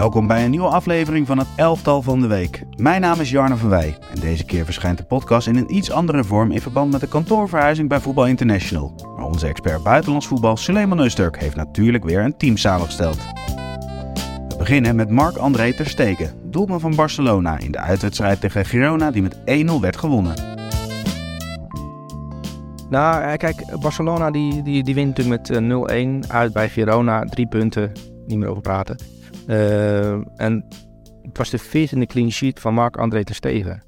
Welkom bij een nieuwe aflevering van het Elftal van de Week. Mijn naam is Jarno van Wij en deze keer verschijnt de podcast in een iets andere vorm in verband met de kantoorverhuizing bij Voetbal International. Maar onze expert buitenlands voetbal, Suleiman Neusturk, heeft natuurlijk weer een team samengesteld. We beginnen met Marc-André Ter Stegen, doelman van Barcelona in de uitwedstrijd tegen Girona die met 1-0 werd gewonnen. Nou, eh, kijk, Barcelona die, die, die wint natuurlijk met 0-1 uit bij Girona. Drie punten, niet meer over praten. Uh, en het was de 14e clean sheet van Marc-André ter Stegen.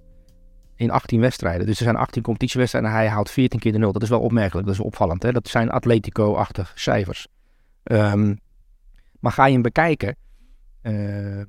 In 18 wedstrijden. Dus er zijn 18 competitiewedstrijden en hij haalt 14 keer de 0. Dat is wel opmerkelijk, dat is opvallend. Hè? Dat zijn Atletico-achtige cijfers. Um, maar ga je hem bekijken uh,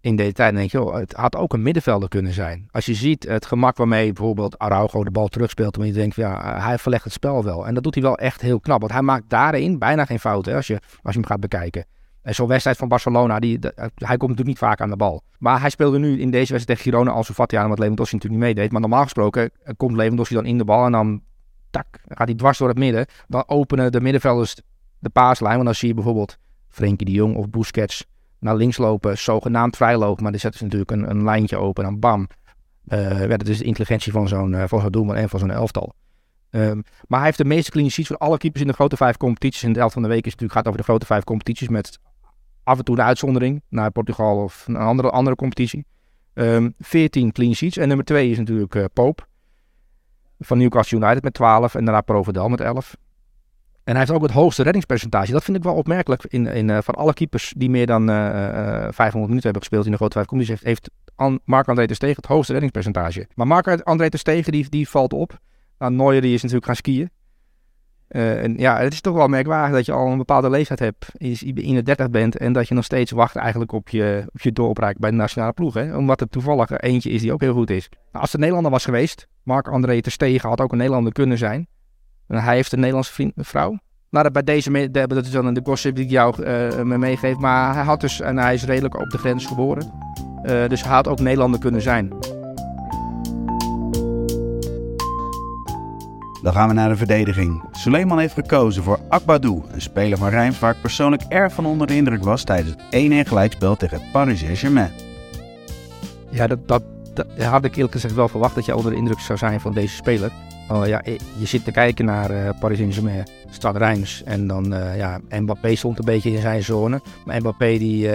in deze tijd, dan denk je, het had ook een middenvelder kunnen zijn. Als je ziet het gemak waarmee bijvoorbeeld Araujo de bal terugspeelt, dan je denkt, ja, hij verlegt het spel wel. En dat doet hij wel echt heel knap, want hij maakt daarin bijna geen fouten als, je, als je hem gaat bekijken. En zo'n wedstrijd van Barcelona, die, hij komt natuurlijk niet vaak aan de bal. Maar hij speelde nu in deze wedstrijd tegen Girona als een aan, wat Lewandowski natuurlijk niet meedeed. Maar normaal gesproken eh, komt Lewandowski dan in de bal en dan tak, gaat hij dwars door het midden. Dan openen de middenvelders de paaslijn. Want dan zie je bijvoorbeeld Frenkie de Jong of Busquets naar links lopen, zogenaamd vrijlopen. Maar dan zetten ze natuurlijk een, een lijntje open en dan bam. Uh, dat is de intelligentie van zo'n van zo'n doelman en van zo'n elftal. Um, maar hij heeft de meeste clean sheets alle keepers in de grote vijf competities. In de elf van de week is natuurlijk gaat over de grote vijf competities met af en toe de uitzondering naar Portugal of een andere, andere competitie. Um, ehm, 14 clean sheets. En nummer 2 is natuurlijk uh, Pope van Newcastle United met 12 en daarna Provedel met 11. En hij heeft ook het hoogste reddingspercentage. Dat vind ik wel opmerkelijk. In, in, uh, van alle keepers die meer dan uh, uh, 500 minuten hebben gespeeld in de grote vijf competities, heeft, heeft Marc-André Stegen het hoogste reddingspercentage. Maar Marc-André Ter Stegen die, die valt op. Nou, Neuer die is natuurlijk gaan skiën. Uh, en ja, het is toch wel merkwaardig dat je al een bepaalde leeftijd hebt, is in de 30 bent en dat je nog steeds wacht eigenlijk op je, op je doorbraak bij de nationale ploeg. Hè? Omdat er toevallig eentje is die ook heel goed is. Nou, als het Nederlander was geweest, Marc-André Ter Stegen had ook een Nederlander kunnen zijn. Hij heeft een Nederlandse vriend, vrouw. Nou, bij deze, dat is dan de gossip die ik jou uh, me meegeef. Maar hij had dus, en hij is redelijk op de grens geboren. Uh, dus hij had ook Nederlander kunnen zijn. Dan gaan we naar de verdediging. Suleiman heeft gekozen voor Akbadou, een speler van Rijms waar ik persoonlijk erg van onder de indruk was tijdens het 1-1 gelijkspel tegen Paris Saint-Germain. Ja, dat, had ik eerlijk gezegd wel verwacht dat je onder de indruk zou zijn van deze speler. Oh, ja, je zit te kijken naar uh, Paris Saint-Germain, Stad Rijms en dan uh, ja, Mbappé stond een beetje in zijn zone. Maar Mbappé die,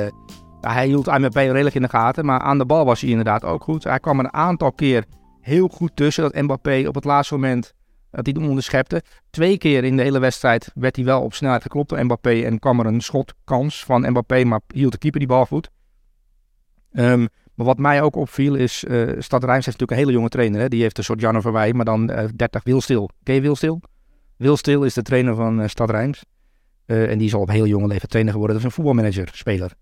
hij hield Mbappé redelijk in de gaten, maar aan de bal was hij inderdaad ook goed. Hij kwam een aantal keer heel goed tussen dat Mbappé op het laatste moment dat hij hem onderschepte. Twee keer in de hele wedstrijd werd hij wel op snelheid geklopt door Mbappé en kwam er een schotkans van Mbappé, maar hield de keeper die bal goed. Um, maar wat mij ook opviel is, uh, Stad Rijms heeft natuurlijk een hele jonge trainer. Hè? Die heeft een soort Janne Verwij, maar dan uh, 30 Wilstil. Ken je Wilstil? Wilstil is de trainer van uh, Stad Rijms. En die is al op heel jonge leeftijd trainer geworden. Dat is een voetbalmanager, speler.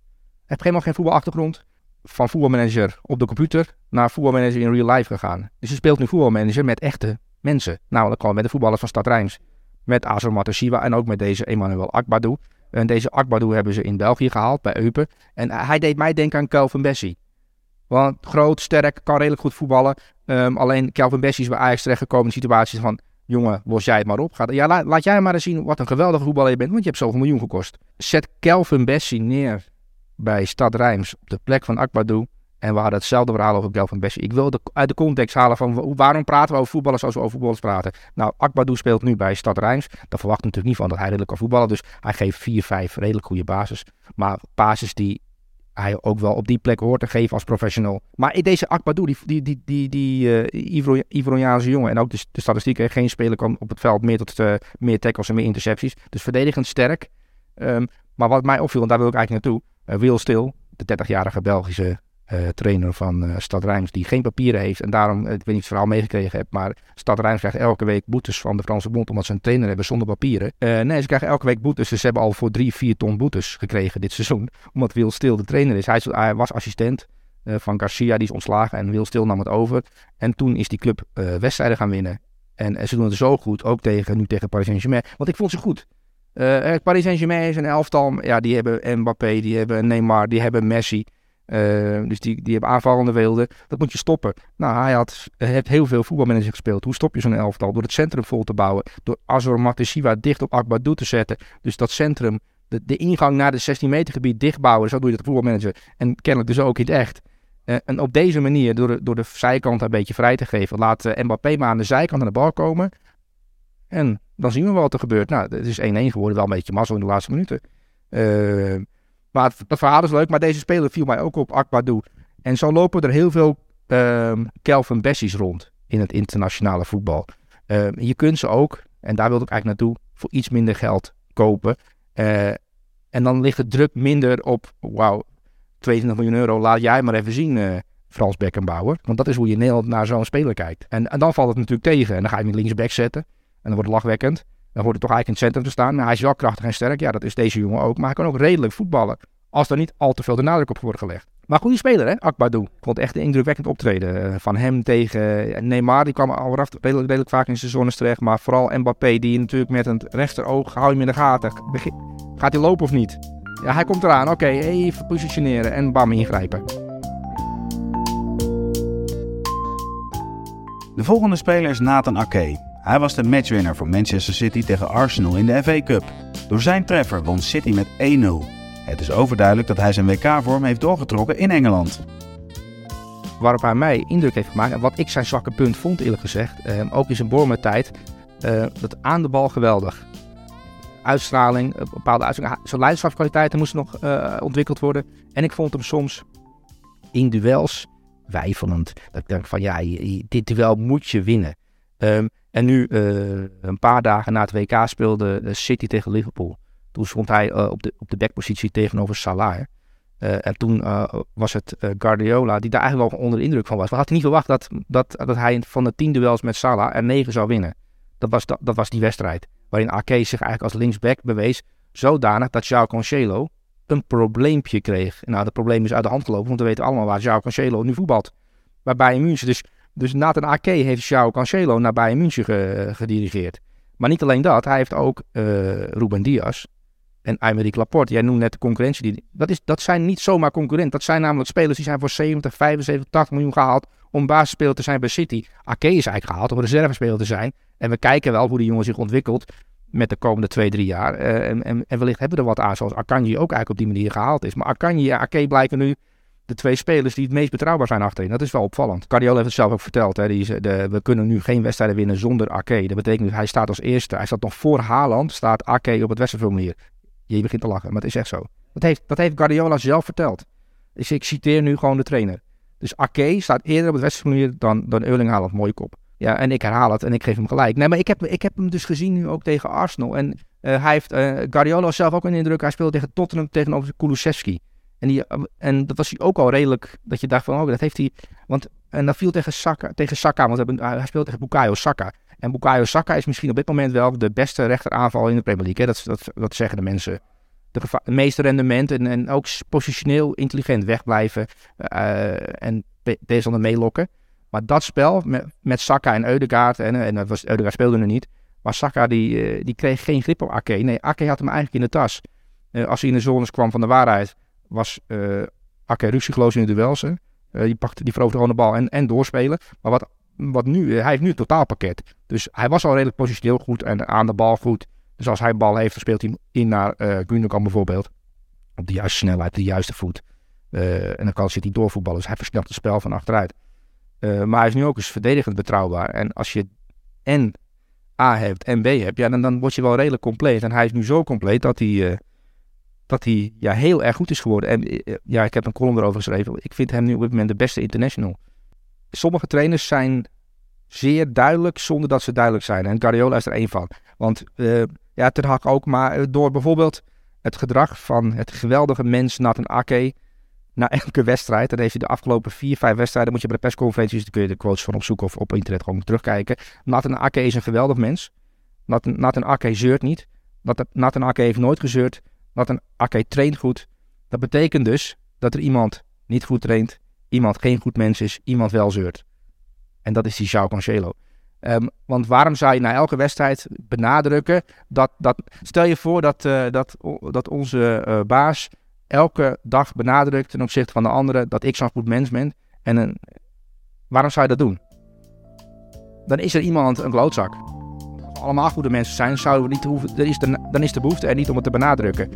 Heeft helemaal geen voetbalachtergrond. Van voetbalmanager op de computer naar voetbalmanager in real life gegaan. Dus hij speelt nu voetbalmanager met echte mensen. Dat kwam met de voetballers van Stad Rijms. Met Azor Matosiwa en ook met deze Emmanuel Akbadou. En deze Akbadou hebben ze in België gehaald, bij Eupen. En hij deed mij denken aan Kelvin Bessie. Want groot, sterk, kan redelijk goed voetballen. Um, alleen Kelvin Bessie is bij Ajax terechtgekomen in situaties van... Jongen, los jij het maar op. Ga, ja, laat, jij maar eens zien wat een geweldige voetballer je bent. Want je hebt zoveel miljoen gekost. Zet Kelvin Bessie neer bij Stad Rijms op de plek van Akbadou. En we hadden hetzelfde verhaal over Kelvin Bessie. Ik wil de, uit de context halen van waarom praten we over voetballers zoals we over voetballers praten. Nou, Akbadou speelt nu bij Stad Rijms. Daar verwacht natuurlijk niet van dat hij redelijk kan voetballen. Dus hij geeft 4, 5 redelijk goede basis. Maar basis die hij ook wel op die plek hoort te geven als professional. Maar deze Akbadou, die, die, die, die, die Ivoriaanse jongen en ook de, de statistieken, geen speler kan op het veld meer tot uh, meer tackles en meer intercepties. Dus verdedigend sterk. Um, maar wat mij opviel, en daar wil ik eigenlijk naartoe, uh, Will Stil, de 30-jarige Belgische uh, trainer van uh, Stad Rijms, die geen papieren heeft. En daarom, ik weet niet of je het verhaal meegekregen hebt, maar Stad Rijms krijgt elke week boetes van de Franse Bond omdat ze een trainer hebben zonder papieren. Nee, ze krijgen elke week boetes. Dus ze hebben al voor drie, vier ton boetes gekregen dit seizoen. Omdat Wil Stil de trainer is. Hij, hij was assistent van Garcia, die is ontslagen en Wil Stil nam het over. En toen is die club wedstrijden gaan winnen. En, ze doen het zo goed, ook tegen, nu tegen Paris Saint-Germain. Want ik vond ze goed. Paris Saint-Germain is een elftal. Ja, die hebben Mbappé, die hebben Neymar, die hebben Messi. Uh, dus die, die hebben aanvallende wilden. Dat moet je stoppen. Nou, hij had, heeft heel veel voetbalmanager gespeeld. Hoe stop je zo'n elftal? Door het centrum vol te bouwen. Door Azor Matesiwa dicht op Akbadou te zetten. Dus dat centrum de, de ingang naar de 16 meter gebied dichtbouwen. Zo doe je dat voetbalmanager. En kennelijk dus ook in het echt. Uh, en op deze manier, door de, door de zijkant een beetje vrij te geven, laat uh, Mbappé maar aan de zijkant aan de bal komen. En dan zien we wat er gebeurt. Nou, het is 1-1 geworden, wel een beetje mazzel in de laatste minuten. Uh, maar het, verhaal is leuk, maar deze speler viel mij ook op, Akbadou. En zo lopen er heel veel Kelvin Bessies rond in het internationale voetbal. je kunt ze ook, en daar wilde ik eigenlijk naartoe, voor iets minder geld kopen. Uh, en dan ligt de druk minder op, wauw, 22 miljoen euro, laat jij maar even zien, uh, Frans Beckenbauer. Want dat is hoe je Nederland naar zo'n speler kijkt. En, en dan valt het natuurlijk tegen. En dan ga je hem linksback zetten. En dan wordt het lachwekkend. Dan wordt het toch eigenlijk in het centrum te staan. Maar hij is wel krachtig en sterk. Ja, dat is deze jongen ook. Maar hij kan ook redelijk voetballen. Als er niet al te veel de nadruk op wordt gelegd. Maar goede speler, hè, Akbadou. Ik vond echt een indrukwekkend optreden. Uh, van hem tegen Neymar. Die kwam al redelijk, redelijk vaak in zijn zones terecht. Maar vooral Mbappé, die natuurlijk met een rechteroog, hou je in de gaten. Gaat hij lopen of niet? Ja, hij komt eraan. Oké, even positioneren en bam, ingrijpen. De volgende speler is Nathan Ake. Hij was de matchwinner voor Manchester City tegen Arsenal in de FA Cup. Door zijn treffer won City met 1-0. Het is overduidelijk dat hij zijn WK-vorm heeft doorgetrokken in Engeland. Waarop hij mij indruk heeft gemaakt en wat ik zijn zwakke punt vond eerlijk gezegd, eh, ook in zijn Bournemouth-tijd, eh, dat aan de bal geweldig uitstraling, bepaalde uitstraling. Zijn leiderschapskwaliteiten moesten nog uh, ontwikkeld worden. En ik vond hem soms in duels weifelend. Dat ik denk van ja, dit duel moet je winnen. Um, en nu, uh, een paar dagen na het WK speelde City tegen Liverpool. Toen stond hij uh, op de, op de backpositie tegenover Salah. en toen was het Guardiola die daar eigenlijk wel onder de indruk van was. We hadden niet verwacht dat, dat, dat hij van de tien duels met Salah er negen zou winnen. Dat was, dat, dat was die wedstrijd waarin Ake zich eigenlijk als linksback bewees, zodanig dat João Cancelo een probleempje kreeg. Nou, dat probleem is uit de hand gelopen, want we weten allemaal waar João Cancelo nu voetbalt. Bij Bayern München. Dus, dus Nathan Ake heeft João Cancelo naar Bayern München gedirigeerd. Maar niet alleen dat, hij heeft ook uh, Ruben Diaz en Aymeric Laporte. Jij noemde net de concurrentie. Die, dat, is, dat zijn niet zomaar concurrenten. Dat zijn namelijk spelers die zijn voor 70, 75, 80 miljoen gehaald om basisspeler te zijn bij City. Ake is eigenlijk gehaald om reservespeler te zijn. En we kijken wel hoe die jongen zich ontwikkelt met de komende twee, drie jaar. Uh, en, en, en, wellicht hebben we er wat aan, zoals Akanji ook eigenlijk op die manier gehaald is. Maar Akanji en Ake blijken nu de twee spelers die het meest betrouwbaar zijn achterin. Dat is wel opvallend. Cardiol heeft het zelf ook verteld. Hè. Die is, de, we kunnen nu geen wedstrijden winnen zonder Ake. Dat betekent hij staat als eerste. Hij staat nog voor Haaland, staat Ake op het wedstrijdformulier. Je begint te lachen, maar het is echt zo. Dat heeft, dat heeft Guardiola zelf verteld. Dus ik citeer nu gewoon de trainer. Dus Ake staat eerder op het wedstrijdformulier dan, dan Erling Haaland. Mooie kop. Ja, en ik herhaal het en ik geef hem gelijk. Nee, maar ik heb, ik heb hem dus gezien nu ook tegen Arsenal. En uh, hij heeft, uh, Guardiola zelf ook een indruk. Hij speelde tegen Tottenham tegenover Kulusevski. En, die, uh, en dat was hij ook al redelijk, dat je dacht van, oh, dat heeft hij... Want, en dat viel tegen Saka, tegen Saka want hij speelde tegen Bukayo Saka. En Bukayo Saka is misschien op dit moment wel de beste rechteraanval in de Premier League. Hè? Dat, dat, dat zeggen de mensen. De, de meeste rendement en, en ook positioneel intelligent wegblijven. en deze dan meelokken. Maar dat spel met, met Saka en Eudegaard, en, en dat was, Eudegaard speelde er niet, maar Saka die, uh, die kreeg geen grip op Ake. Nee, Ake had hem eigenlijk in de tas. Uh, als hij in de zones kwam van de waarheid, was uh, Ake ruzieloos in de duels. die, pakte, die veroverde gewoon de bal en, en doorspelen. Maar wat, wat nu, hij heeft nu het totaalpakket. Dus hij was al redelijk positioneel goed en aan de bal goed. Dus als hij bal heeft, dan speelt hij in naar uh, Gundogan bijvoorbeeld. Op de juiste snelheid, de juiste voet. en dan kan, zit hij doorvoetballen. Dus hij versnelt het spel van achteruit. Uh, maar hij is nu ook eens verdedigend betrouwbaar. En als je en A hebt en B hebt, ja, dan, dan word je wel redelijk compleet. En hij is nu zo compleet dat hij, uh, dat hij ja, heel erg goed is geworden. En uh, ja, ik heb een column erover geschreven. Ik vind hem nu op dit moment de beste international. Sommige trainers zijn zeer duidelijk zonder dat ze duidelijk zijn. En Guardiola is er één van. Want ja, Ten Hag ook, maar door bijvoorbeeld het gedrag van het geweldige mens Nathan Ake na elke wedstrijd, dan heeft hij de afgelopen vier, vijf wedstrijden, moet je bij de persconferenties, dan kun je de quotes van opzoeken of op internet gewoon terugkijken. Nathan Ake is een geweldig mens. Nathan, Nathan Ake zeurt niet. Nathan Ake heeft nooit gezeurd. Nathan Ake traint goed. Dat betekent dus dat er iemand niet goed traint, iemand geen goed mens is, iemand wel zeurt. En dat is die João Cancelo. Um, want waarom zou je na elke wedstrijd benadrukken dat, dat stel je voor dat, uh, dat, dat onze uh, baas elke dag benadrukt ten opzichte van de anderen dat ik zo'n goed mens ben. En een, waarom zou je dat doen? Dan is er iemand een klootzak allemaal goede mensen zijn, zouden we niet hoeven, dan, is de, dan is behoefte er niet om het te benadrukken.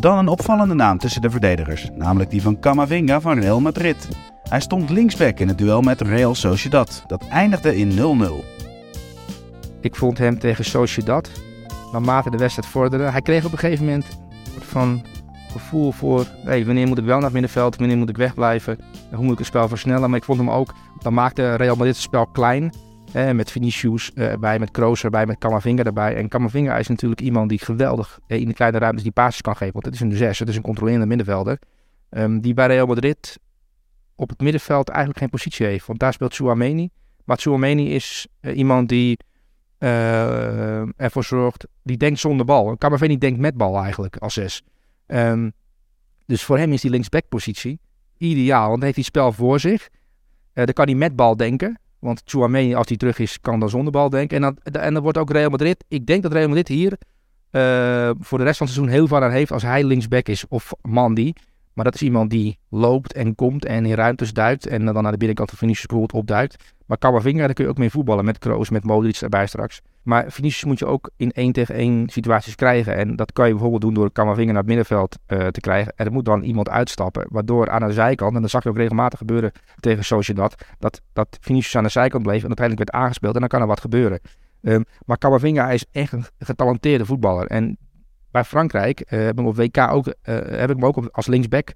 Dan een opvallende naam tussen de verdedigers, namelijk die van Camavinga van Real Madrid. Hij stond linksback in het duel met Real Sociedad, dat eindigde in 0-0. Ik vond hem tegen Sociedad, naarmate de wedstrijd vorderde, hij kreeg op een gegeven moment van gevoel voor wanneer moet ik wel naar het middenveld, wanneer moet ik wegblijven, hoe moet ik het spel versnellen. Maar ik vond hem ook dan maakte Real Madrid het spel klein. met Vinicius uh, erbij, met Kroos erbij, met Camavinga erbij. En Camavinga is natuurlijk iemand die geweldig eh, in de kleine ruimtes die passes kan geven. Want het is een zes, het is een controlerende middenvelder. Um, die bij Real Madrid op het middenveld eigenlijk geen positie heeft. Want daar speelt Chouameni. Maar Chouameni is uh, iemand die ervoor zorgt, die denkt zonder bal. Camavinga denkt met bal eigenlijk als zes. Um, dus voor hem is die linksback-positie ideaal, want dan heeft hij het spel voor zich. Uh, dan kan hij met bal denken. Want Chouameni, als hij terug is, kan dan zonder bal denken. En dan, en dan wordt ook Real Madrid... Ik denk dat Real Madrid hier uh, voor de rest van het seizoen heel veel aan heeft... als hij linksback is of Mandy. Maar dat is iemand die loopt en komt en in ruimtes duikt. En dan naar de binnenkant van Vinicius bijvoorbeeld opduikt. Maar Camavinga, daar kun je ook mee voetballen. Met Kroos, met Modric erbij straks. Maar Vinicius moet je ook in één tegen één situaties krijgen. En dat kan je bijvoorbeeld doen door Camavinga naar het middenveld uh, te krijgen. En er moet dan iemand uitstappen. Waardoor aan de zijkant, en dat zag je ook regelmatig gebeuren tegen Sociedad. Dat, dat Vinicius aan de zijkant bleef en uiteindelijk werd aangespeeld. En dan kan er wat gebeuren. Um, maar Camavinga is echt een getalenteerde voetballer. En bij Frankrijk uh, heb ik hem op WK ook, uh, heb ik hem ook als linksback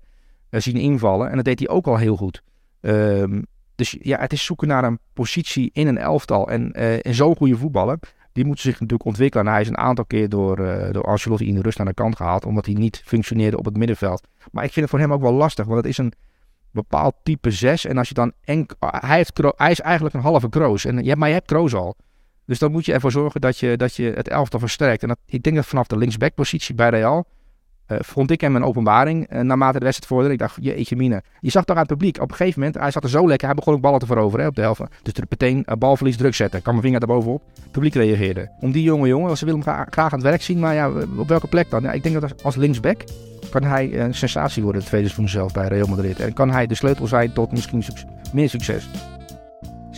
zien invallen. En dat deed hij ook al heel goed. Um, dus ja, het is zoeken naar een positie in een elftal. En, en zo'n goede voetballer, die moet zich natuurlijk ontwikkelen. En hij is een aantal keer door, uh, door Ancelotti in de rust aan de kant gehaald, omdat hij niet functioneerde op het middenveld. Maar ik vind het voor hem ook wel lastig, want het is een bepaald type 6. En als je dan enk, hij, heeft, hij is eigenlijk een halve Kroos. En, maar je hebt Kroos al. Dus dan moet je ervoor zorgen dat je, dat je het elftal versterkt. En dat, ik denk dat vanaf de linksback-positie bij Real vond ik hem een openbaring uh, naarmate de wedstrijd vorderde. Ik dacht, jeetje mine. Je zag toch aan het publiek, op een gegeven moment, hij zat er zo lekker, hij begon ook ballen te veroveren hè, op de helft. Dus er meteen uh, balverlies druk zetten, kan mijn vinger daarbovenop. Het publiek reageerde. Om die jonge jongen, ze willen hem graag, aan het werk zien, maar ja, op welke plek dan? Ja, ik denk dat als linksback kan hij een sensatie worden, het tweede seizoen zelf bij Real Madrid. En kan hij de sleutel zijn tot misschien meer succes.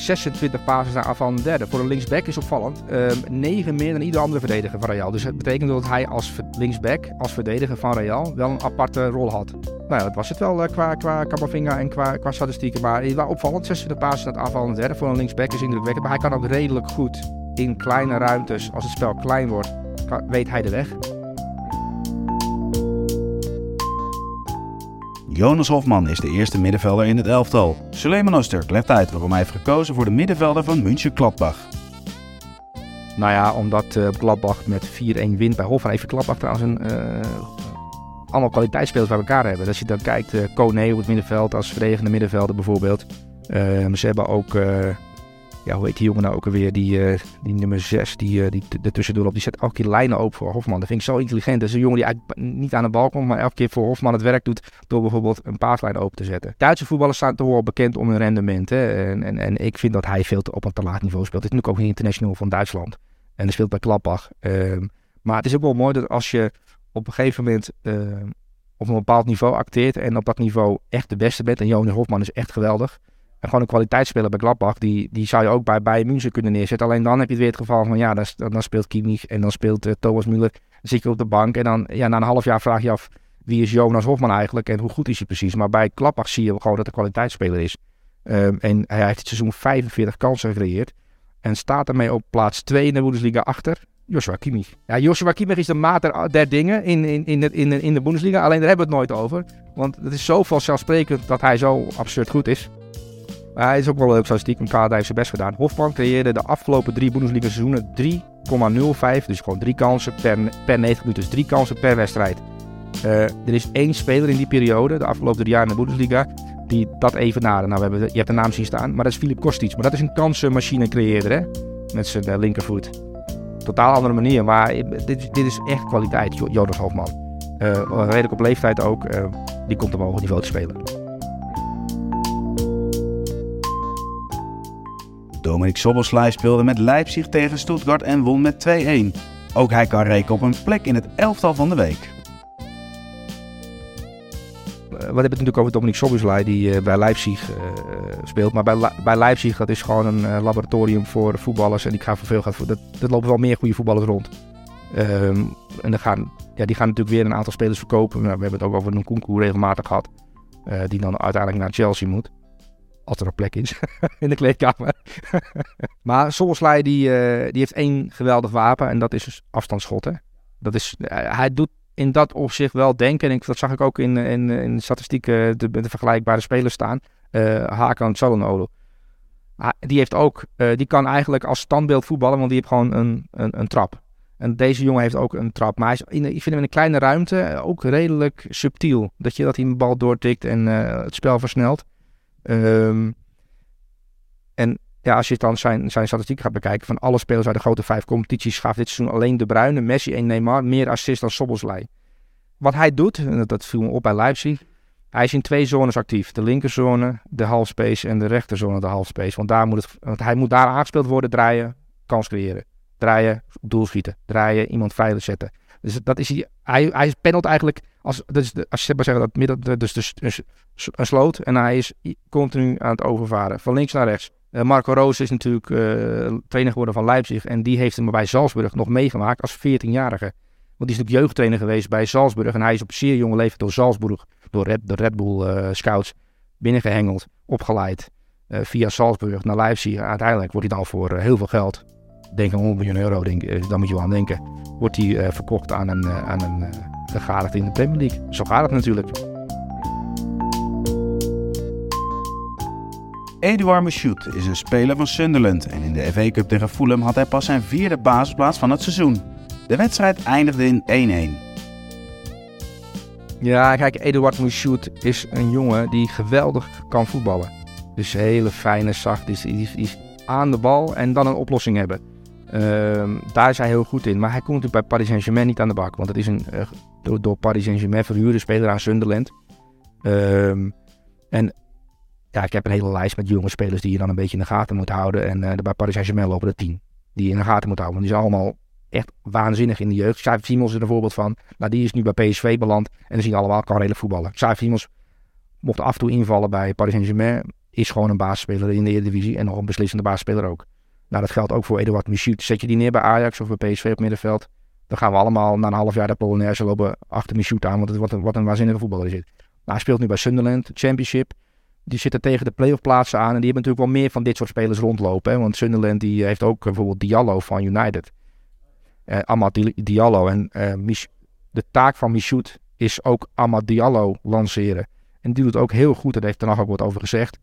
26 passes naar van de derde. Voor een linksback is opvallend. Um, ehm, 9 meer dan ieder andere verdediger van Real. Dus het betekent dat hij als linksback, als verdediger van Real, wel een aparte rol had. Nou ja, dat was het wel uh, qua, qua Camavinga en qua, qua statistieken. Maar het was opvallend. 26 passes naar het aanvallende derde. Voor een linksback is indrukwekkend. Maar hij kan ook redelijk goed in kleine ruimtes. Als het spel klein wordt, weet hij de weg. Jonas Hofman is de eerste middenvelder in het elftal. Suleiman Oster legt uit waarom hij heeft gekozen voor de middenvelder van München Gladbach. Nou ja, omdat uh, Gladbach met 4-1 wint bij Hofman. Even Gladbach trouwens een, allemaal kwaliteitsspelers bij elkaar hebben. Als je dan kijkt, uh, Kone op het middenveld als verdedigende middenvelder bijvoorbeeld. Uh, ze hebben ook ja, hoe heet die jongen nou ook alweer? Die, uh, die nummer 6, die, uh, die ertussendoor op. Die zet elke keer lijnen open voor Hofman. Dat vind ik zo intelligent. Dat is een jongen die eigenlijk niet aan de bal komt, maar elke keer voor Hofman het werk doet door bijvoorbeeld een paaslijn open te zetten. Duitse voetballers staan toch wel bekend om hun rendement. Hè? En, en, en ik vind dat hij veel te op een te laag niveau speelt. Het is natuurlijk ook een international van Duitsland. En hij speelt bij Klappach. Um, maar het is ook wel mooi dat als je op een gegeven moment uh, op een bepaald niveau acteert en op dat niveau echt de beste bent. En Jonas Hofman is echt geweldig. En gewoon een kwaliteitsspeler bij Gladbach, die, die zou je ook bij Bayern München kunnen neerzetten. Alleen dan heb je weer het geval van, ja, dan, dan speelt Kimmich en dan speelt uh, Thomas Müller. Dan zit je op de bank en dan, ja, na een half jaar vraag je af, wie is Jonas Hofman eigenlijk en hoe goed is hij precies? Maar bij Gladbach zie je gewoon dat hij kwaliteitsspeler is. Um, en hij heeft het seizoen 45 kansen gecreëerd. En staat ermee op plaats 2 in de Bundesliga achter Joshua Kimmich. Ja, Joshua Kimmich is de mater der dingen in, in, in, de, in, in de Bundesliga. Alleen daar hebben we het nooit over. Want het is zo vanzelfsprekend dat hij zo absurd goed is. Hij is ook wel leuk statistiek, want Canada heeft zijn best gedaan. Hofman creëerde de afgelopen drie Bundesliga seizoenen 3,05. Dus gewoon drie kansen per, per 90 minuten. Dus drie kansen per wedstrijd. Uh, er is één speler in die periode, de afgelopen drie jaar in de Bundesliga, die dat even naden. Nou, we hebben, je hebt de naam zien staan, maar dat is Filip Kostic. Maar dat is een kansenmachine creëerder, hè? Met zijn uh, linkervoet. Totaal andere manier, maar dit, dit is echt kwaliteit, Jonas Hofman. Redelijk op leeftijd ook, die komt op hoog niveau te spelen. Dominic Soboslai speelde met Leipzig tegen Stuttgart en won met 2-1. Ook hij kan rekenen op een plek in het elftal van de week. Wat hebben het natuurlijk over Dominic Soboslai die uh, bij Leipzig uh, speelt. Maar bij, bij Leipzig dat is gewoon een laboratorium voor voetballers. En die gaan voor veel gaan. Dat, dat lopen wel meer goede voetballers rond. Um, en er gaan ja, die gaan natuurlijk weer een aantal spelers verkopen. Nou, we hebben het ook over Nkunku regelmatig gehad. Die dan uiteindelijk naar Chelsea moet. Als er een plek is in de kleedkamer. maar Solslij die, uh, die heeft één geweldig wapen en dat is dus afstandsschotten. Dat is, uh, hij doet in dat opzicht wel denken. En ik, dat zag ik ook in, in, in statistieken de, de vergelijkbare spelers staan. Uh, Hakan Çalhanoğlu. Die heeft ook, die kan eigenlijk als standbeeld voetballen, want die heeft gewoon een, een, een trap. En deze jongen heeft ook een trap. Maar hij is in, ik vind hem in een kleine ruimte ook redelijk subtiel. Dat je dat hij een bal doortikt en het spel versnelt. Um, en ja, als je dan zijn, zijn statistiek gaat bekijken van alle spelers uit de grote vijf competities, gaf dit seizoen alleen De Bruyne, Messi en Neymar meer assists dan Sobboslai. Wat hij doet, en dat viel me op bij Leipzig, hij is in twee zones actief. De linkerzone, de halfspace en de rechterzone, de halfspace. Want, daar moet het, want hij moet daar aangespeeld worden, draaien, kans creëren draaien, doel schieten, draaien, iemand veilig zetten. Dus dat is hij, hij, hij pendelt eigenlijk als, dus als je maar zeggen dat midden, dus, dus, dus een sloot en hij is continu aan het overvaren, van links naar rechts. Uh, Marco Roos is natuurlijk uh, trainer geworden van Leipzig en die heeft hem bij Salzburg nog meegemaakt als 14-jarige. Want die is natuurlijk jeugdtrainer geweest bij Salzburg en hij is op zeer jonge leeftijd door Salzburg, door Red, de Red Bull uh, scouts, binnengehengeld, opgeleid via Salzburg naar Leipzig. Uiteindelijk wordt hij dan voor heel veel geld denk aan 100 miljoen euro, denk, eh, dan moet je wel aan denken. Wordt uh, verkocht aan een, aan een gegadigde in de Premier League. Zo gaat het natuurlijk. Eduard Michoud is een speler van Sunderland en in de FA Cup tegen Fulham had hij pas zijn vierde basisplaats van het seizoen. De wedstrijd eindigde in 1-1. Ja, kijk, Eduard Michoud is een jongen die geweldig kan voetballen. Dus hele fijne, zacht, die, die, die aan de bal en dan een oplossing hebben. Ehm, daar is hij heel goed in. Maar hij komt natuurlijk bij Paris Saint-Germain niet aan de bak. Want het is een uh, door, door Paris Saint-Germain verhuurde speler aan Sunderland. Um, en ja, ik heb een hele lijst met jonge spelers die je dan een beetje in de gaten moet houden. En uh, bij Paris Saint-Germain lopen er tien die je in de gaten moet houden. Want die zijn allemaal echt waanzinnig in de jeugd. Xavi Simons is er een voorbeeld van. Nou, die is nu bij PSV beland. En dan zien je allemaal kan redelijk voetballen. Xavi Simons mocht af en toe invallen bij Paris Saint-Germain. Is gewoon een basisspeler in de Eredivisie. En nog een beslissende basisspeler ook. Nou, dat geldt ook voor Eduard Michoud. Zet je die neer bij Ajax of bij PSV op middenveld, dan gaan we allemaal na een half jaar de Polonaise lopen achter Michoud aan, want het wat een, wat een waanzinnige voetballer is. Nou, hij speelt nu bij Sunderland, Championship. Die zitten tegen de playoff plaatsen aan en die hebben natuurlijk wel meer van dit soort spelers rondlopen. Hè? Want Sunderland die heeft ook bijvoorbeeld Diallo van United. Uh, Amad Diallo. En uh, de taak van Michoud is ook Amad Diallo lanceren. En die doet ook heel goed, daar heeft er nog ook wat over gezegd.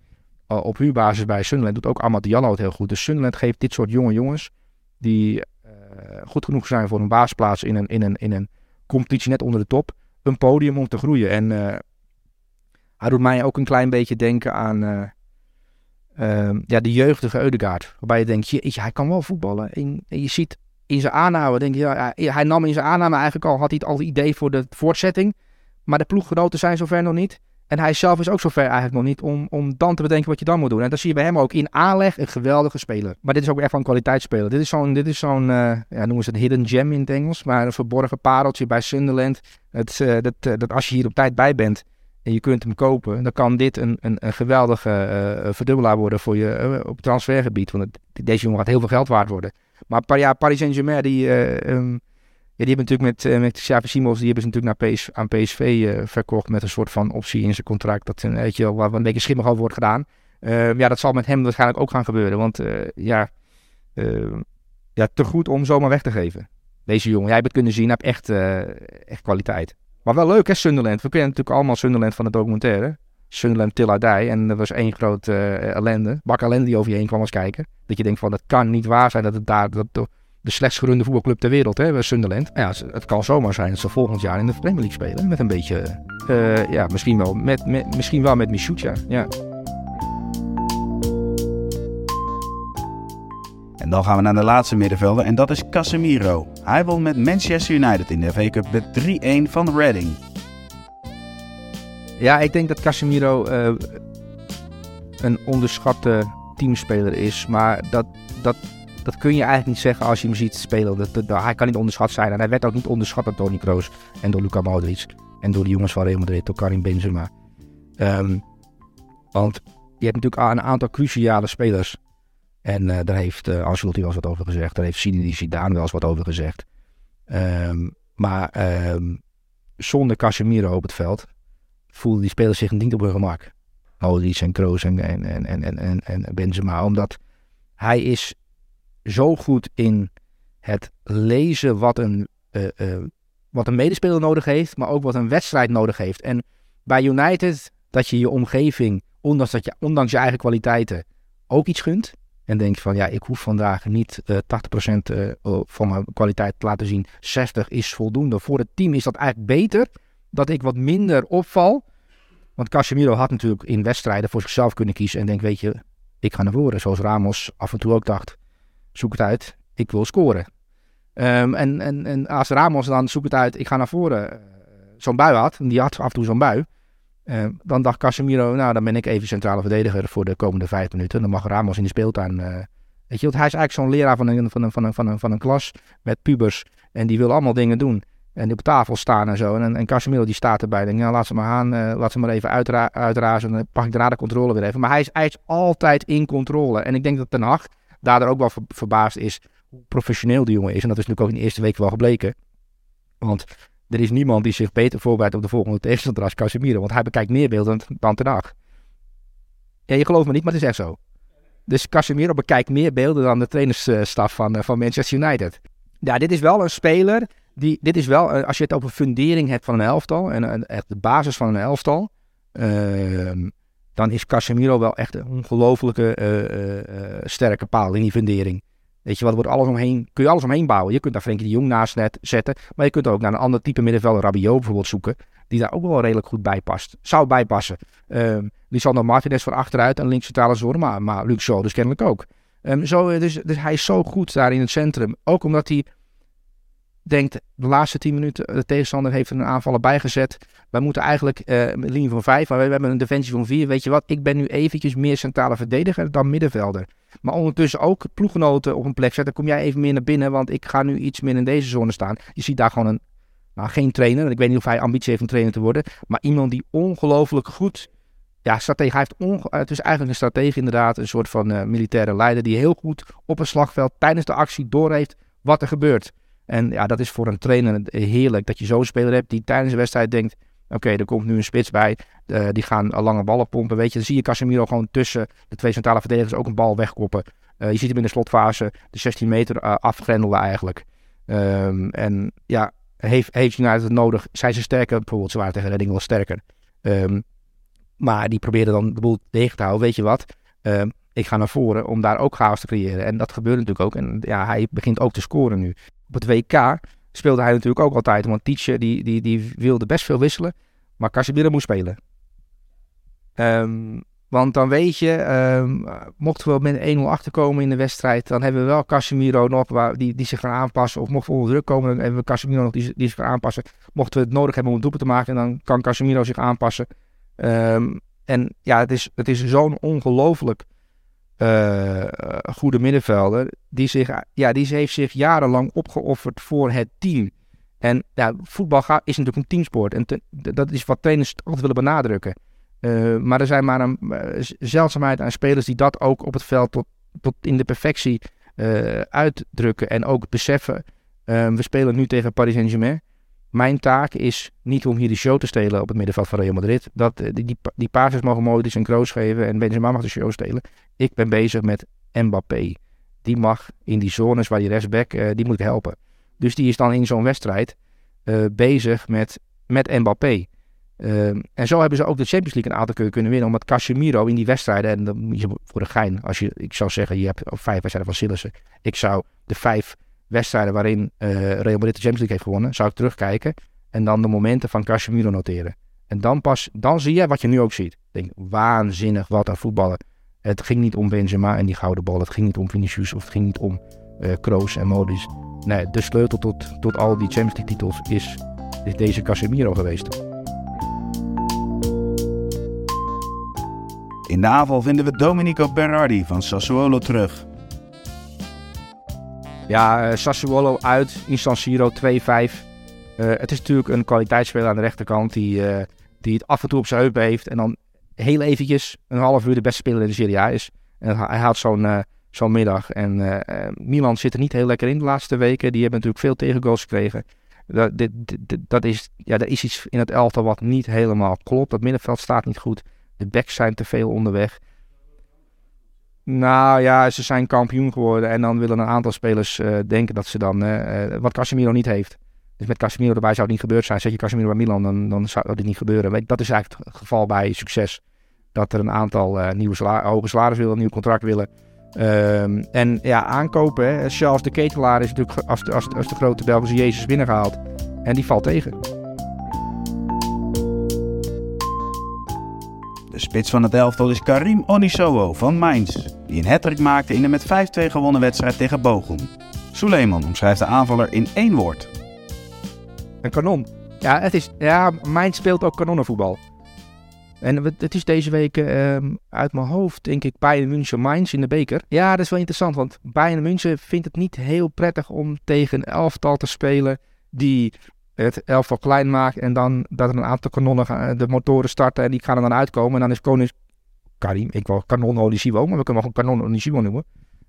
Eh, op huurbasis bij Sunderland doet ook Amad Diallo het heel goed. Dus Sunderland geeft dit soort jonge jongens die goed genoeg zijn voor een baasplaats in een, in, een, in een competitie net onder de top, een podium om te groeien. En uh, hij doet mij ook een klein beetje denken aan ehm, ja, de jeugdige Eudegaard. Waarbij je denkt, hij kan wel voetballen. En, je ziet in zijn aanname, denk je, ja, hij nam in zijn aanname eigenlijk al, had hij al het idee voor de voortzetting. Maar de ploeggenoten zijn zover nog niet. En hij zelf is ook zover eigenlijk nog niet om, om dan te bedenken wat je dan moet doen. En dan zie je bij hem ook in aanleg een geweldige speler. Maar dit is ook echt van kwaliteitsspeler. Dit is zo'n, dit is zo'n uh, ja, noemen ze het hidden gem in het Engels. Maar een verborgen pareltje bij Sunderland. Het, uh, dat, uh, dat als je hier op tijd bij bent en je kunt hem kopen, dan kan dit een, een, een geweldige verdubbelaar worden voor je op transfergebied. Want het, deze jongen gaat heel veel geld waard worden. Maar ja, Paris Saint-Germain, die... ja, die hebben natuurlijk met, uh, met Xavi Simons, die hebben ze natuurlijk naar PS, aan PSV eh, verkocht met een soort van optie in zijn contract. Dat een, weet je, waar een beetje schimmig over wordt gedaan. Uh, ja, dat zal met hem waarschijnlijk ook gaan gebeuren. Want ja, ja, te goed om zomaar weg te geven. Deze jongen, jij hebt het kunnen zien, heeft echt, echt kwaliteit. Maar wel leuk hè, Sunderland. We kennen natuurlijk allemaal Sunderland van de documentaire. Sunderland till I die. En dat was één grote ellende. Bak ellende die over je heen kwam eens kijken. Dat je denkt van, dat kan niet waar zijn dat het daar... Dat, de slechtst gerunde voetbalclub ter wereld, hè, Sunderland. Ja, het kan zomaar zijn dat ze volgend jaar in de Premier League spelen. Met een beetje, uh, ja, misschien wel met, met, misschien wel met Michoud, ja. En dan gaan we naar de laatste middenvelder en dat is Casemiro. Hij won met Manchester United in de FA Cup met 3-1 van Reading. Ja, ik denk dat Casemiro uh, een onderschatte teamspeler is. Maar dat, dat dat kun je eigenlijk niet zeggen als je hem ziet spelen. Dat, hij kan niet onderschat zijn. En hij werd ook niet onderschat door Toni Kroos en door Luka Modric. En door de jongens van Real Madrid, door Karim Benzema. Um, want je hebt natuurlijk een aantal cruciale spelers. En uh, daar heeft uh, Ancelotti wel eens wat over gezegd. Daar heeft Zinedine Zidane wel eens wat over gezegd. Um, Maar ehm, zonder Casemiro op het veld voelden die spelers zich niet op hun gemak. Modric en Kroos en, en, en, en, en, en Benzema. Omdat hij is zo goed in het lezen wat een, uh, uh, wat een medespeler nodig heeft, maar ook wat een wedstrijd nodig heeft. En bij United, dat je je omgeving, ondanks, dat je, ondanks je eigen kwaliteiten, ook iets gunt. En denk van ja, ik hoef vandaag niet uh, 80% uh, van mijn kwaliteit te laten zien. 60 is voldoende. Voor het team is dat eigenlijk beter dat ik wat minder opval. Want Casemiro had natuurlijk in wedstrijden voor zichzelf kunnen kiezen. En denk, weet je, ik ga naar voren. Zoals Ramos af en toe ook dacht. Zoek het uit, ik wil scoren. Um, en, en, en als Ramos dan zoek het uit, ik ga naar voren. Uh, zo'n bui had, die had af en toe zo'n bui. Uh, dan dacht Casemiro, nou dan ben ik even centrale verdediger voor de komende vijf minuten. Dan mag Ramos in de speeltuin. Uh, weet je, hij is eigenlijk zo'n leraar van een, van, een, van, een, van, een, van een klas met pubers. En die wil allemaal dingen doen. En op tafel staan en zo. En, en Casemiro die staat erbij. Denk, nou, laat ze maar gaan. Uh, laat ze maar even uitra uitrazen. Dan pak ik daarna de controle weer even. Maar hij is, hij altijd in controle. En ik denk dat Ten Hag daardoor ook wel ver, verbaasd is hoe professioneel die jongen is. En dat is natuurlijk ook in de eerste week wel gebleken. Want er is niemand die zich beter voorbereidt op de volgende tegenstander als Casemiro. Want hij bekijkt meer beelden dan Ten Hag. Ja, je gelooft me niet, maar het is echt zo. Dus Casemiro bekijkt meer beelden dan de trainersstaf van, van Manchester United. Ja, dit is wel een speler die, dit is wel, als je het over fundering hebt van een elftal en echt de basis van een elftal, uh, dan is Casemiro wel echt een ongelofelijke uh, uh, sterke paal in die fundering. Weet je wat, wordt alles omheen, kun je alles omheen bouwen. Je kunt daar Frenkie de Jong naast net zetten, maar je kunt ook naar een ander type middenvelder, Rabiot bijvoorbeeld, zoeken, die daar ook wel redelijk goed bij past. Zou bijpassen. Um, Lisandro Martinez van achteruit en links centrale zorg, maar, Luc Shaw dus kennelijk ook. Um, zo, dus, dus hij is zo goed daar in het centrum. Ook omdat hij denkt, de laatste 10 minuten, de tegenstander heeft een aanvaller bijgezet. Wij moeten eigenlijk uh, een linie van 5, maar we hebben een defensie van 4. Weet je wat, ik ben nu eventjes meer centrale verdediger dan middenvelder. Maar ondertussen ook ploeggenoten op een plek zetten. Kom jij even meer naar binnen, want ik ga nu iets meer in deze zone staan. Je ziet daar gewoon een, nou geen trainer, ik weet niet of hij ambitie heeft om trainer te worden. Maar iemand die ongelooflijk goed, ja, stratege. Hij heeft onge, het is eigenlijk een stratege inderdaad, een soort van uh, militaire leider. Die heel goed op een slagveld tijdens de actie doorheeft wat er gebeurt. En ja, dat is voor een trainer heerlijk dat je zo'n speler hebt die tijdens de wedstrijd denkt: oké, er komt nu een spits bij, uh, die gaan lange ballen pompen. Weet je, dan zie je Casemiro gewoon tussen de twee centrale verdedigers ook een bal wegkoppen. Uh, je ziet hem in de slotfase de 16 meter uh, afgrendelen eigenlijk. Um, en ja, heeft, heeft United het nodig? Zijn ze sterker? Bijvoorbeeld, waren tegen Redding wel sterker. Um, maar die probeerden dan de boel tegen te houden. Weet je wat? Um, ik ga naar voren om daar ook chaos te creëren. En dat gebeurt natuurlijk ook. En ja, hij begint ook te scoren nu op het WK speelde hij natuurlijk ook altijd. Want Tietje die, die, die wilde best veel wisselen. Maar Casemiro moest spelen. Um, want dan weet je, um, mochten we met 1-0 achterkomen in de wedstrijd, dan hebben we wel Casemiro nog waar, die, die zich gaan aanpassen. Of mochten we onder druk komen, dan hebben we Casemiro nog die, die zich gaan aanpassen. Mochten we het nodig hebben om een doelpunt te maken, dan kan Casemiro zich aanpassen. Um, en ja, het is, het is zo'n ongelooflijk uh, goede middenvelder. Die, zich, ja, die heeft zich jarenlang opgeofferd voor het team. En ja, voetbal is natuurlijk een teamsport. En dat is wat trainers altijd willen benadrukken. Uh, maar er zijn maar een uh, zeldzaamheid aan spelers die dat ook op het veld tot, tot in de perfectie uitdrukken. En ook beseffen. we spelen nu tegen Paris Saint-Germain. Mijn taak is niet om hier de show te stelen op het middenveld van Real Madrid. Dat, die, die, die passes mogen Modric en Kroos geven en Benzema mag de show stelen. Ik ben bezig met Mbappé. Die mag in die zones waar die rechtsback, uh, die moet helpen. Dus die is dan in zo'n wedstrijd uh, bezig met, met Mbappé. Uh, en zo hebben ze ook de Champions League een aantal keer kunnen winnen. Omdat Casemiro in die wedstrijden, en dan voor de gein, als je, ik zou zeggen, je hebt vijf wedstrijden van Sillissen. Ik zou de vijf wedstrijden waarin uh, Real Madrid de Champions League heeft gewonnen, zou ik terugkijken. En dan de momenten van Casemiro noteren. En dan pas, dan zie je wat je nu ook ziet. Ik denk, waanzinnig wat aan voetballen. Het ging niet om Benzema en die gouden bal. Het ging niet om Vinicius of het ging niet om uh, Kroos en Modric. Nee, de sleutel tot, tot al die Champions League titels is, is deze Casemiro geweest. In de aanval vinden we Domenico Berardi van Sassuolo terug. Ja, uh, Sassuolo uit in San Siro 2-5. Uh, het is natuurlijk een kwaliteitsspeler aan de rechterkant die, uh, die het af en toe op zijn heupen heeft. En dan heel eventjes een half uur de beste speler in de Serie A is. En hij haalt zo'n zo'n middag. En uh, Milan zit er niet heel lekker in de laatste weken. Die hebben natuurlijk veel tegengoals gekregen. Dat, dit, dat is, ja, er is iets in het elftal wat niet helemaal klopt. Het middenveld staat niet goed. De backs zijn te veel onderweg. Nou ja, ze zijn kampioen geworden. En dan willen een aantal spelers uh, denken dat ze dan. Uh, wat Casemiro niet heeft. Dus met Casemiro erbij zou het niet gebeurd zijn. Zet je Casemiro bij Milan, dan, dan zou dat niet gebeuren. Dat is eigenlijk het geval bij succes. Dat er een aantal nieuwe hoge salaris willen, een nieuw contract willen. Um, en ja, aankopen. Hè. Charles de Ketelaar is natuurlijk als de, als, als de grote Belgische Jezus binnengehaald. En die valt tegen. Spits van het elftal is Karim Onisowo van Mainz, die een hattrick maakte in de met 5-2 gewonnen wedstrijd tegen Bochum. Suleiman omschrijft de aanvaller in één woord. Een kanon. Ja, het is, ja, Mainz speelt ook kanonnenvoetbal. En het is deze week ehm, uit mijn hoofd, denk ik, Bayern München Mainz in de beker. Ja, dat is wel interessant, want Bayern München vindt het niet heel prettig om tegen een elftal te spelen die het elftal klein maakt en dan dat er een aantal kanonnen gaan, de motoren starten en die gaan er dan uitkomen. En dan is koning Karim, ik wil kanon Olisivo, maar we kunnen wel kanon Olisivo noemen.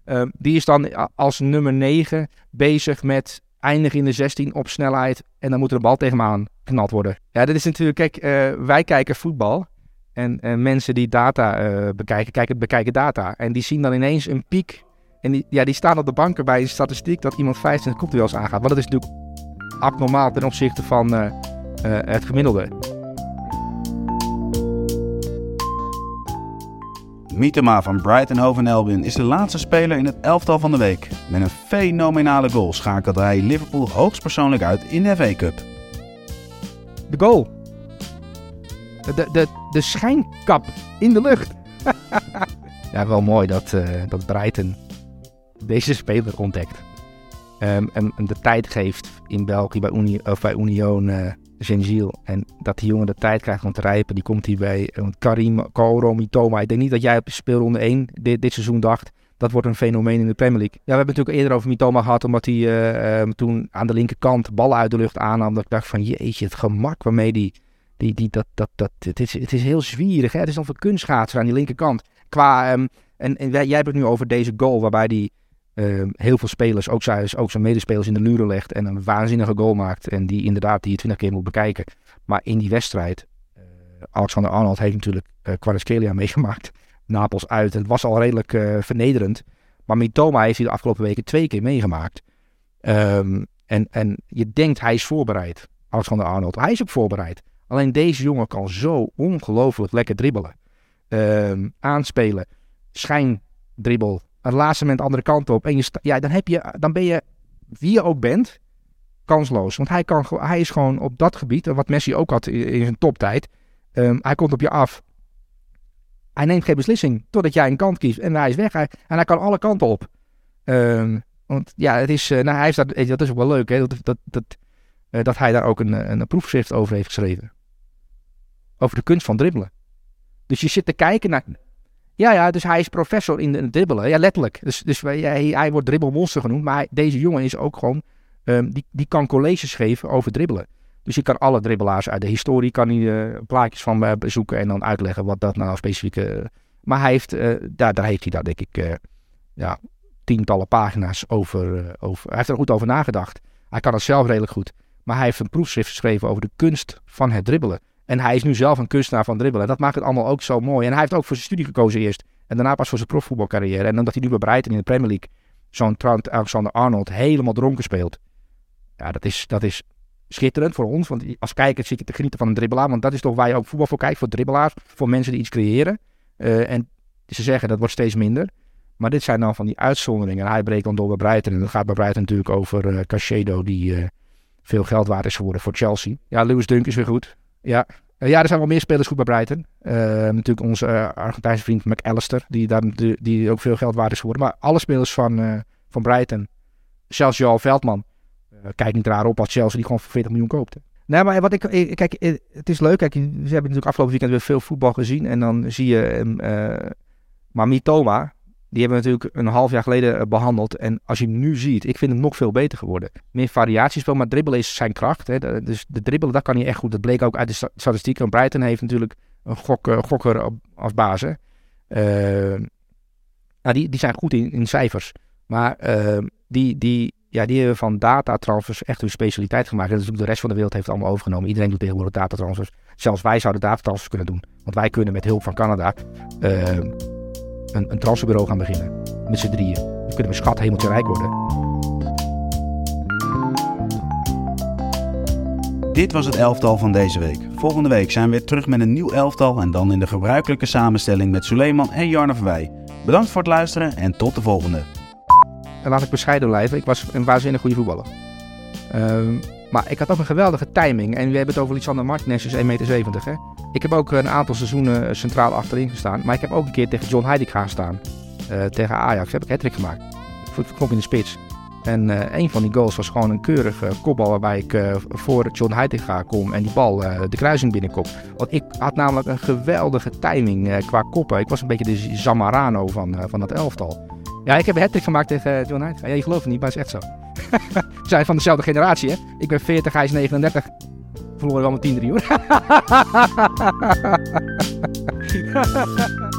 Uh, die is dan als nummer 9 bezig met eindigen in de 16 op snelheid en dan moet er een bal tegen knald worden. Ja, dat is natuurlijk, kijk, uh, wij kijken voetbal en, en mensen die data uh, bekijken, kijken, bekijken data en die zien dan ineens een piek en die, ja, die staan op de banken bij een statistiek dat iemand 25 kopduels aangaat. Want dat is natuurlijk abnormaal ten opzichte van uh, uh, het gemiddelde. Mietema van Brighton Hove Albion is de laatste speler in het elftal van de week. Met een fenomenale goal schakelde hij Liverpool hoogstpersoonlijk uit in de FA Cup. De goal. De, de, de schijnkap in de lucht. ja, wel mooi dat, uh, dat Brighton deze speler ontdekt. Um, en, en, de tijd geeft in België bij, Uni, of bij Union uh. En dat die jongen de tijd krijgt om te rijpen, die komt hierbij. Want Karim, Koro, Mitoma. Ik denk niet dat jij op speelronde 1 dit, dit seizoen dacht dat wordt een fenomeen in de Premier League. Ja, we hebben het natuurlijk eerder over Mitoma gehad, omdat hij uh, um, toen aan de linkerkant ballen uit de lucht aannam. Dat ik dacht van jeetje, het gemak waarmee die, die, die dat, dat, dat, het is, het is heel zwierig. Het is dan voor kunstschaatser aan die linkerkant. Qua, um, en, en jij hebt het nu over deze goal waarbij die uh, heel veel spelers, ook zijn, ook zijn medespelers, in de luren legt en een waanzinnige goal maakt. En die inderdaad die je twintig keer moet bekijken. Maar in die wedstrijd, uh, Alexander Arnold heeft natuurlijk uh, meegemaakt. Napels uit. Het was al redelijk uh, vernederend. Maar Mitoma heeft hij de afgelopen weken twee keer meegemaakt. Um, en, en je denkt hij is voorbereid, Alexander Arnold. Hij is ook voorbereid. Alleen deze jongen kan zo ongelooflijk lekker dribbelen. Um, aanspelen, schijndribbel, het laatste moment de andere kant op. En je ja, dan, heb je, dan ben je, wie je ook bent, kansloos. Want hij, kan, hij is gewoon op dat gebied, wat Messi ook had in zijn toptijd. Um, hij komt op je af. Hij neemt geen beslissing totdat jij een kant kiest. En hij is weg. Hij, en hij kan alle kanten op. Um, want ja, het is, uh, nou, hij is dat, dat is ook wel leuk. Hè? Dat, dat, dat, uh, dat hij daar ook een, een proefschrift over heeft geschreven. Over de kunst van dribbelen. Dus je zit te kijken naar ja, ja, dus hij is professor in het dribbelen. Ja, letterlijk. Dus, dus hij, hij wordt dribbelmonster genoemd. Maar deze jongen is ook gewoon... Um, die, die kan colleges geven over dribbelen. Dus je kan alle dribbelaars uit de historie... kan hij uh, plaatjes van bezoeken en dan uitleggen wat dat nou specifiek... Uh, maar hij heeft, daar, daar heeft hij daar denk ik... ja, tientallen pagina's over, over... Hij heeft er goed over nagedacht. Hij kan het zelf redelijk goed. Maar hij heeft een proefschrift geschreven over de kunst van het dribbelen. En hij is nu zelf een kunstenaar van dribbelen. Dat maakt het allemaal ook zo mooi. En hij heeft ook voor zijn studie gekozen eerst. En daarna pas voor zijn profvoetbalcarrière. En omdat hij nu bij Brighton in de Premier League zo'n Trent Alexander-Arnold helemaal dronken speelt. Ja, dat is, dat is schitterend voor ons. Want als kijker zit je te genieten van een dribbelaar. Want dat is toch waar je ook voetbal voor kijkt. Voor dribbelaars. Voor mensen die iets creëren. Uh, en ze zeggen dat wordt steeds minder. Maar dit zijn dan van die uitzonderingen. En hij breekt dan door bij Brighton. En dat gaat bij Brighton natuurlijk over uh. Die uh, veel geld waard is geworden voor Chelsea. Ja, Lewis Dunk is weer goed. Ja, uh, ja, er zijn wel meer spelers goed bij Brighton. Uh, natuurlijk onze uh, Argentijnse vriend McAllister, die, daar, die, die, ook veel geld waard is geworden. Maar alle spelers van, van Brighton, zelfs Joel Veldman, kijk niet raar op als Chelsea die gewoon voor 40 miljoen koopt. Nee, maar wat ik, kijk, het is leuk. Kijk, we hebben natuurlijk afgelopen weekend weer veel voetbal gezien. En dan zie je, maar Mitoma, die hebben we natuurlijk een half jaar geleden eh, behandeld. En als je nu ziet, ik vind hem nog veel beter geworden. Meer variatiespel, maar dribbelen is zijn kracht. Hè. Dus de dribbelen, dat kan hij echt goed. Dat bleek ook uit de statistieken. Brighton heeft natuurlijk een uh, gokker als baas. Uh, nou, die, die zijn goed in, cijfers. Maar die, die, ja, die hebben van datatransfers echt hun specialiteit gemaakt. En natuurlijk de rest van de wereld heeft het allemaal overgenomen. Iedereen doet tegenwoordig datatransfers. Zelfs wij zouden datatransfers kunnen doen. Want wij kunnen met hulp van Canada een, een transferbureau gaan beginnen. Met z'n drieën. Dan kunnen we schat hemeltje rijk worden. Dit was het elftal van deze week. Volgende week zijn we weer terug met een nieuw elftal en dan in de gebruikelijke samenstelling met Suleiman en Jarno Verwij. Bedankt voor het luisteren en tot de volgende. En laat ik bescheiden blijven, ik was een waanzinnig goede voetballer. Um, maar ik had ook een geweldige timing. En we hebben het over Lisandro Martinez, is 1,70 meter. Hè? Ik heb ook een aantal seizoenen centraal achterin gestaan. Maar ik heb ook een keer tegen John Heidegger gestaan. Uh, tegen Ajax heb ik hat gemaakt. Kom in de spits. En uh, een van die goals was gewoon een keurige kopbal waarbij ik uh, voor John Heitinga kom en die bal de kruising binnenkom. Want ik had namelijk een geweldige timing qua koppen. Ik was een beetje de Zamarano van, van dat elftal. Ja, ik heb een hat gemaakt tegen John Heitinga. Ja, je gelooft het niet, maar het is echt zo. We zijn van dezelfde generatie, hè? Ik ben 40, hij is 39. Verloren wel met 10-3 hoor.